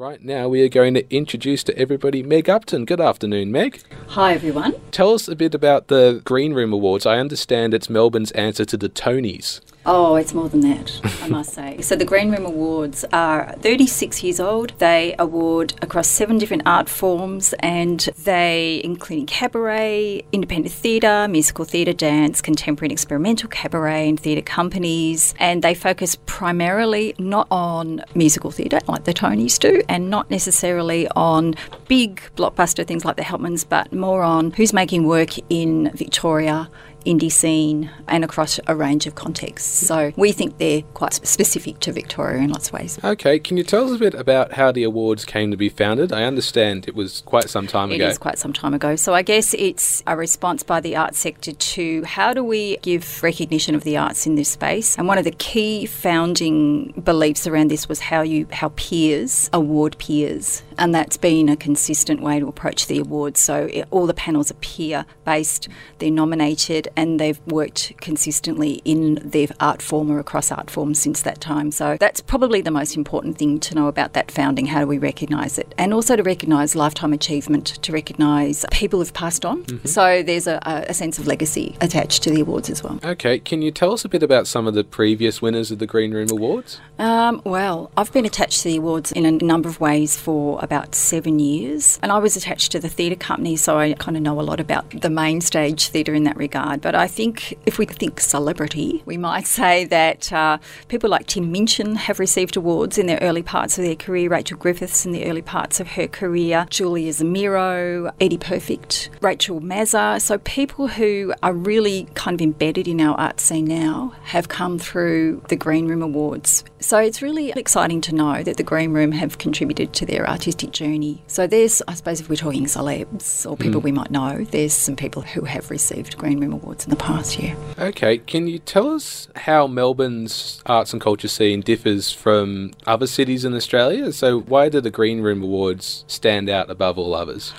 Right now, we are going to introduce to everybody Meg Upton. Good afternoon, Meg. Hi, everyone. Tell us a bit about the Green Room Awards. I understand it's Melbourne's answer to the Tonys. Oh, it's more than that, I must say. So, the Green Room Awards are 36 years old. They award across seven different art forms, and they include cabaret, independent theatre, musical theatre, dance, contemporary and experimental cabaret, and theatre companies. And they focus primarily not on musical theatre like the Tonys do, and not necessarily on big blockbuster things like the Helpmanns, but more on who's making work in Victoria indie scene and across a range of contexts. So we think they're quite specific to Victoria in lots of ways. Okay, can you tell us a bit about how the awards came to be founded? I understand it was quite some time ago. It is quite some time ago. So I guess it's a response by the arts sector to how do we give recognition of the arts in this space? And one of the key founding beliefs around this was how you how peers award peers. And that's been a consistent way to approach the awards. So it, all the panels are peer based, they're nominated and they've worked consistently in their art form or across art forms since that time. So that's probably the most important thing to know about that founding. How do we recognise it? And also to recognise lifetime achievement, to recognise people who've passed on. Mm-hmm. So there's a, a, sense of legacy attached to the awards as well. Okay, can you tell us a bit about some of the previous winners of the Green Room Awards? Um, well, I've been attached to the awards in a number of ways for about seven years, and I was attached to the theatre company, so I kind of know a lot about the main stage theatre in that regard. But I think if we think celebrity, we might say that uh, people like Tim Minchin have received awards in their early parts of their career, Rachel Griffiths in the early parts of her career, Julia Zemiro, Eddie Perfect, Rachel Mazza. So people who are really kind of embedded in our art scene now have come through the Green Room Awards. So it's really exciting to know that the Green Room have contributed to their artistic journey. So there's, I suppose, if we're talking celebs or people mm. we might know, there's some people who have received Green Room awards in the past year. Okay, can you tell us how Melbourne's arts and culture scene differs from other cities in Australia? So, why do the Green Room Awards stand out above all others?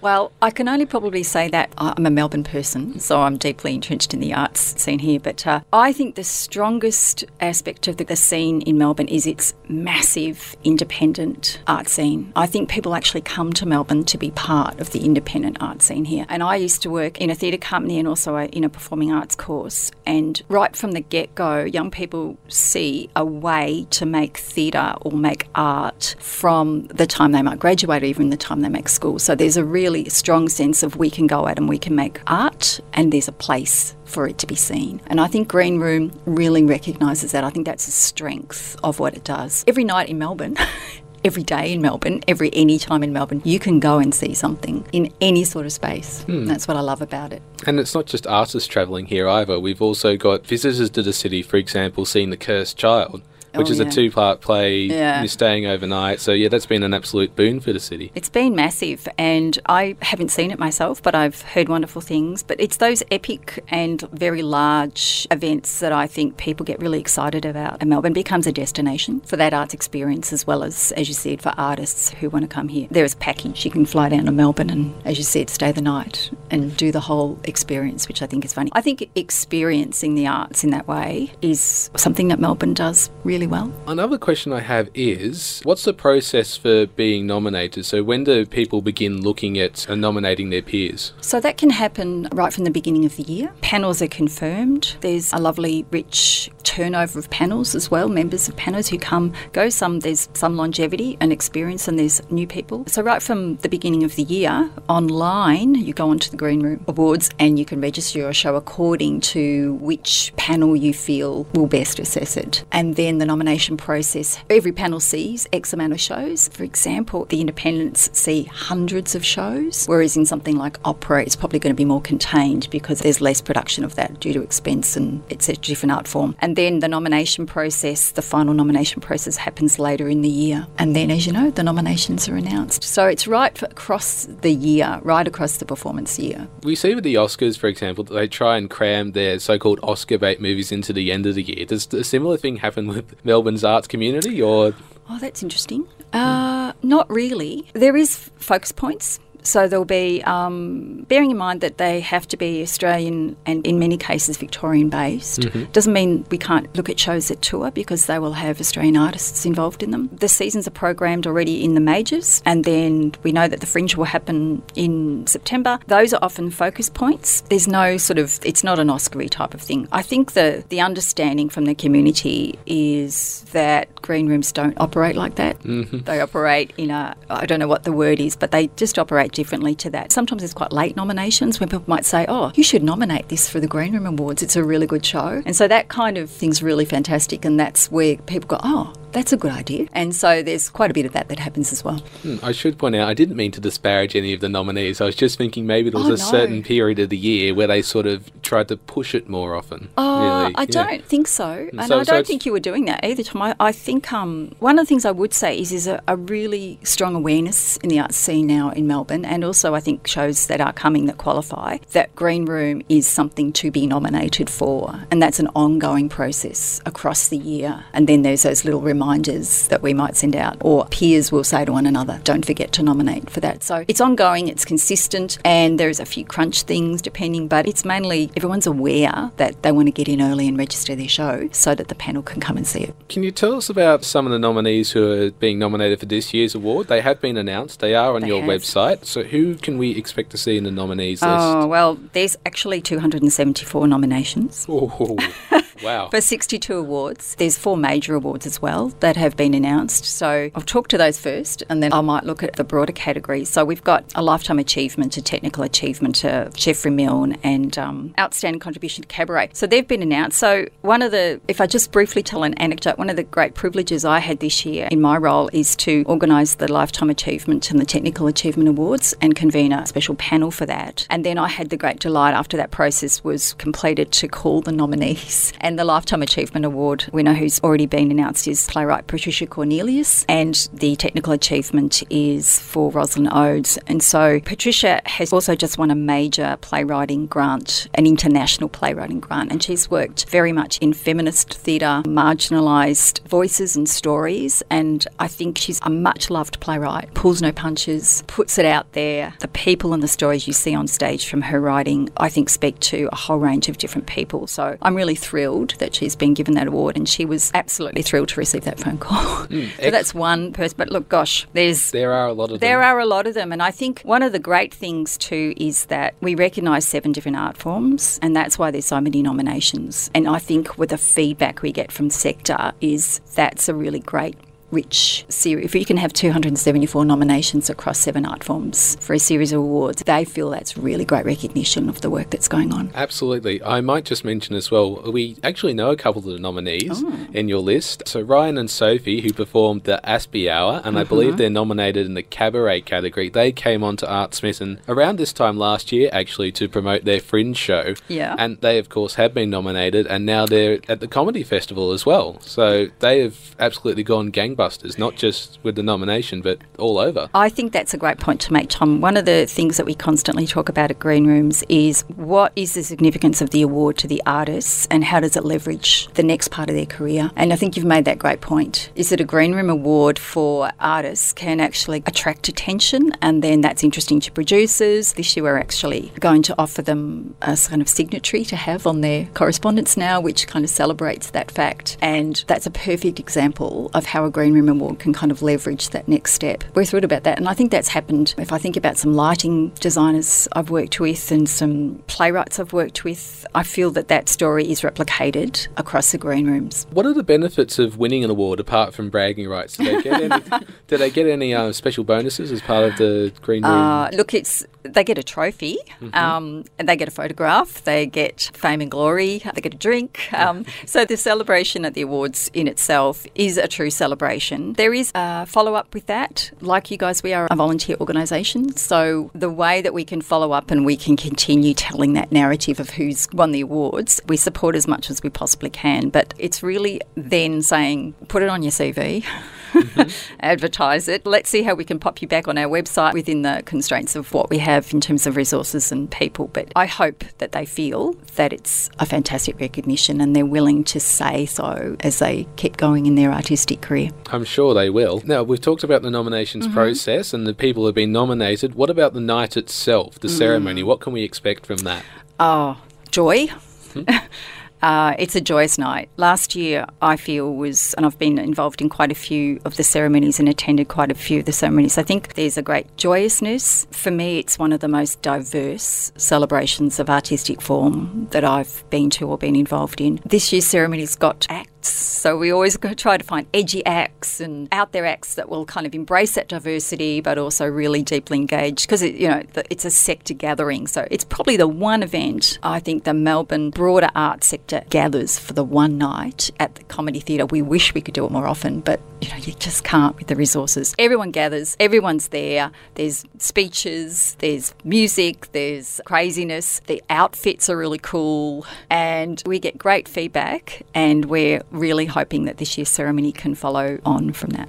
Well, I can only probably say that I'm a Melbourne person, so I'm deeply entrenched in the arts scene here. But uh, I think the strongest aspect of the, the, scene in Melbourne is its massive independent art scene. I think people actually come to Melbourne to be part of the independent art scene here. And I used to work in a theatre company and also a, in a performing arts course. And right from the get go, young people see a way to make theatre or make art from the time they might graduate or even the time they make school. So there's a real really strong sense of we can go out and we can make art and there's a place for it to be seen. And I think Green Room really recognises that. I think that's the strength of what it does. Every night in Melbourne, every day in Melbourne, every any time in Melbourne, you can go and see something in any sort of space. Hmm. That's what I love about it. And it's not just artists travelling here either. We've also got visitors to the city, for example, seeing the Cursed Child which oh, is yeah. a two part play. Yeah. You're staying overnight. So, yeah, that's been an absolute boon for the city. It's been massive, and I haven't seen it myself, but I've heard wonderful things. But it's those epic and very large events that I think people get really excited about. And Melbourne becomes a destination for that arts experience, as well as, as you said, for artists who want to come here. There is package. You can fly down to Melbourne and, as you said, stay the night and do the whole experience, which I think is funny. I think experiencing the arts in that way is something that Melbourne does really well. Another question I have is what's the process for being nominated? So, when do people begin looking at and nominating their peers? So, that can happen right from the beginning of the year. Panels are confirmed. There's a lovely, rich turnover of panels as well, members of panels who come, go. Some there's some longevity and experience, and there's new people. So, right from the beginning of the year, online, you go onto the Green Room Awards and you can register your show according to which panel you feel will best assess it. And then the nomination process, every panel sees X amount of shows. For example, the independents see hundreds of shows, whereas in something like opera, it's probably going to be more contained because there's less production of that due to expense and it's a different art form. And then the nomination process, the final nomination process happens later in the year. And then, as you know, the nominations are announced. So it's right across the year, right across the performance year. We see with the Oscars, for example, that they try and cram their so called Oscar bait movies into the end of the year. Does a similar thing happen with Melbourne's arts community or? Oh, that's interesting. Uh, not really. There is focus points So there'll be, um, bearing in mind that they have to be Australian and in many cases Victorian based, mm-hmm. doesn't mean we can't look at shows that tour because they will have Australian artists involved in them. The seasons are programmed already in the majors, and then we know that the Fringe will happen in September. Those are often focus points. There's no sort of, it's not an Oscar type of thing. I think the, the understanding from the community is that green rooms don't operate like that. Mm-hmm. They operate in a, I don't know what the word is, but they just operate differently to that. Sometimes it's quite late nominations when people might say, oh, you should nominate this for the Green Room Awards. It's a really good show. And so that kind of thing's really fantastic. And that's where people go, oh, that's a good idea. And so there's quite a bit of that that happens as well. Hmm, I should point out, I didn't mean to disparage any of the nominees. I was just thinking maybe there was oh, a no. certain period of the year where they sort of tried to push it more often. Oh, really. I yeah. don't think so. And so, I don't so think you were doing that either, Tom. I, I think um, one of the things I would say is there's a, a, really strong awareness in the arts scene now in Melbourne, and also I think shows that are coming that qualify, that Green Room is something to be nominated for. And that's an ongoing process across the year. And then there's those little reminders that we might send out, or peers will say to one another, don't forget to nominate for that. So it's ongoing, it's consistent, and there's a few crunch things depending, but it's mainly everyone's aware that they want to get in early and register their show so that the panel can come and see it. Can you tell us about some of the nominees who are being nominated for this year's award? They have been announced, they are on they your have. website. So who can we expect to see in the nominees oh, list? Oh, well, there's actually 274 nominations. Oh. Wow. for 62 awards. There's four major awards as well that have been announced. So I'll talk to those first and then I might look at the broader categories. So we've got a lifetime achievement, a technical achievement, a Geoffrey Milne, and um, outstanding contribution to cabaret. So they've been announced. So one of the, if I just briefly tell an anecdote, one of the great privileges I had this year in my role is to organise the Lifetime Achievement and the Technical Achievement Awards and convene a special panel for that. And then I had the great delight after that process was completed to call the nominees. And the Lifetime Achievement Award winner who's already been announced is playwright Patricia Cornelius, and the technical achievement is for Rosalind Odes. And so Patricia has also just won a major playwriting grant, an international playwriting grant, and she's worked very much in feminist theatre, marginalised voices and stories. And I think she's a much loved playwright, pulls no punches, puts it out there. The people and the stories you see on stage from her writing, I think, speak to a whole range of different people. So I'm really thrilled thrilled that she's been given that award, and she was absolutely thrilled to receive that phone call. Mm, so that's one person. But look, gosh, there's there are a lot of there them. are a lot of them, and I think one of the great things too is that we recognise seven different art forms, and that's why there's so many nominations. And I think with the feedback we get from sector is that's a really great rich series. If you can have 274 nominations across seven art forms for a series of awards, they feel that's really great recognition of the work that's going on. Absolutely. I might just mention as well, we actually know a couple of the nominees oh. in your list. So Ryan and Sophie, who performed the Aspie Hour, and uh-huh. I believe they're nominated in the cabaret category. They came on to Art Smitten around this time last year, actually, to promote their Fringe show. Yeah. And they, of course, have been nominated, and now they're at the Comedy Festival as well. So they have absolutely gone gang gangbusters, not just with the nomination, but all over. I think that's a great point to make, Tom. One of the things that we constantly talk about at Green Rooms is what is the significance of the award to the artists and how does it leverage the next part of their career? And I think you've made that great point. Is that a Green Room award for artists can actually attract attention and then that's interesting to producers. This year we're actually going to offer them a kind of signatory to have on their correspondence now, which kind of celebrates that fact. And that's a perfect example of how a Green Room Award can kind of leverage that next step. We're thrilled about that. And I think that's happened. If I think about some lighting designers I've worked with and some playwrights I've worked with, I feel that that story is replicated across the green rooms. What are the benefits of winning an award apart from bragging rights? Do they get any, do they get any uh, special bonuses as part of the green room? Uh, look, it's they get a trophy, mm-hmm. um, and they get a photograph, they get fame and glory, they get a drink. Um, so the celebration at the awards in itself is a true celebration. There is a follow up with that. Like you guys, we are a volunteer organisation, so the way that we can follow up and we can continue telling that narrative of who's won the awards, we support as much as we possibly can. But it's really then saying, put it on your CV. mm-hmm. advertise it. Let's see how we can pop you back on our website within the constraints of what we have in terms of resources and people. But I hope that they feel that it's a fantastic recognition and they're willing to say so as they keep going in their artistic career. I'm sure they will. Now, we've talked about the nominations mm-hmm. process and the people who have been nominated. What about the night itself, the mm. ceremony? What can we expect from that? Oh, joy. Mm-hmm. Uh, it's a joyous night. Last year, I feel, was, and I've been involved in quite a few of the ceremonies and attended quite a few of the ceremonies. I think there's a great joyousness. For me, it's one of the most diverse celebrations of artistic form that I've been to or been involved in. This year's ceremony's got acts so we always try to find edgy acts and out there acts that will kind of embrace that diversity, but also really deeply engage because you know it's a sector gathering. So it's probably the one event I think the Melbourne broader art sector gathers for the one night at the Comedy Theatre. We wish we could do it more often, but you know you just can't with the resources. Everyone gathers, everyone's there. There's speeches, there's music, there's craziness. The outfits are really cool, and we get great feedback, and we're really hoping that this year's ceremony can follow on from that.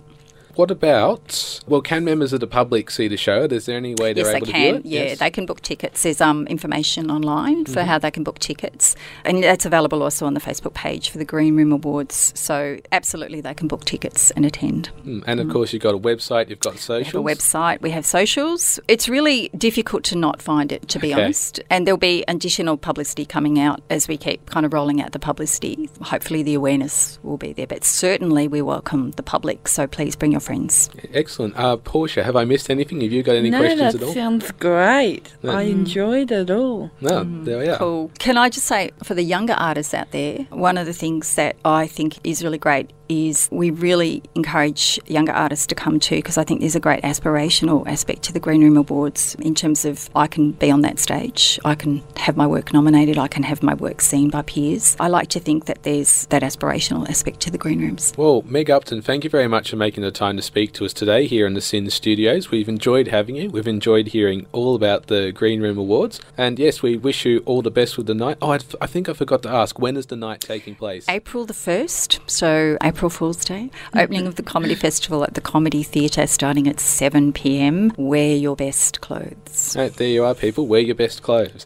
What about, well, can members of the public see the show? Is there any way they're yes, able they can. to do it? Yeah, yes. they can book tickets. There's um, information online for mm-hmm. how they can book tickets. And that's available also on the Facebook page for the Green Room Awards. So absolutely they can book tickets and attend. Mm. And of mm. course, you've got a website, you've got socials. We have a website, we have socials. It's really difficult to not find it, to be okay. honest. And there'll be additional publicity coming out as we keep kind of rolling out the publicity. Hopefully, the awareness will be there. But certainly, we welcome the public. So please bring your friends. Excellent. Uh, Portia, have I missed anything? Have you got any no, questions at all? that sounds great. No. I enjoyed it all. No, mm. there we are. Cool. Can I just say, for the younger artists out there, one of the things that I think is really great is we really encourage younger artists to come too because I think there's a great aspirational aspect to the Green Room Awards in terms of I can be on that stage, I can have my work nominated, I can have my work seen by peers. I like to think that there's that aspirational aspect to the Green Rooms. Well, Meg Upton, thank you very much for making the time to speak to us today here in the SYN Studios. We've enjoyed having you. We've enjoyed hearing all about the Green Room Awards. And yes, we wish you all the best with the night. Oh, I, I think I forgot to ask, when is the night taking place? April the 1st. So April April Fool's Day. Opening of the Comedy Festival at the Comedy Theatre starting at 7 pm. Wear your best clothes. Right, there you are, people. Wear your best clothes.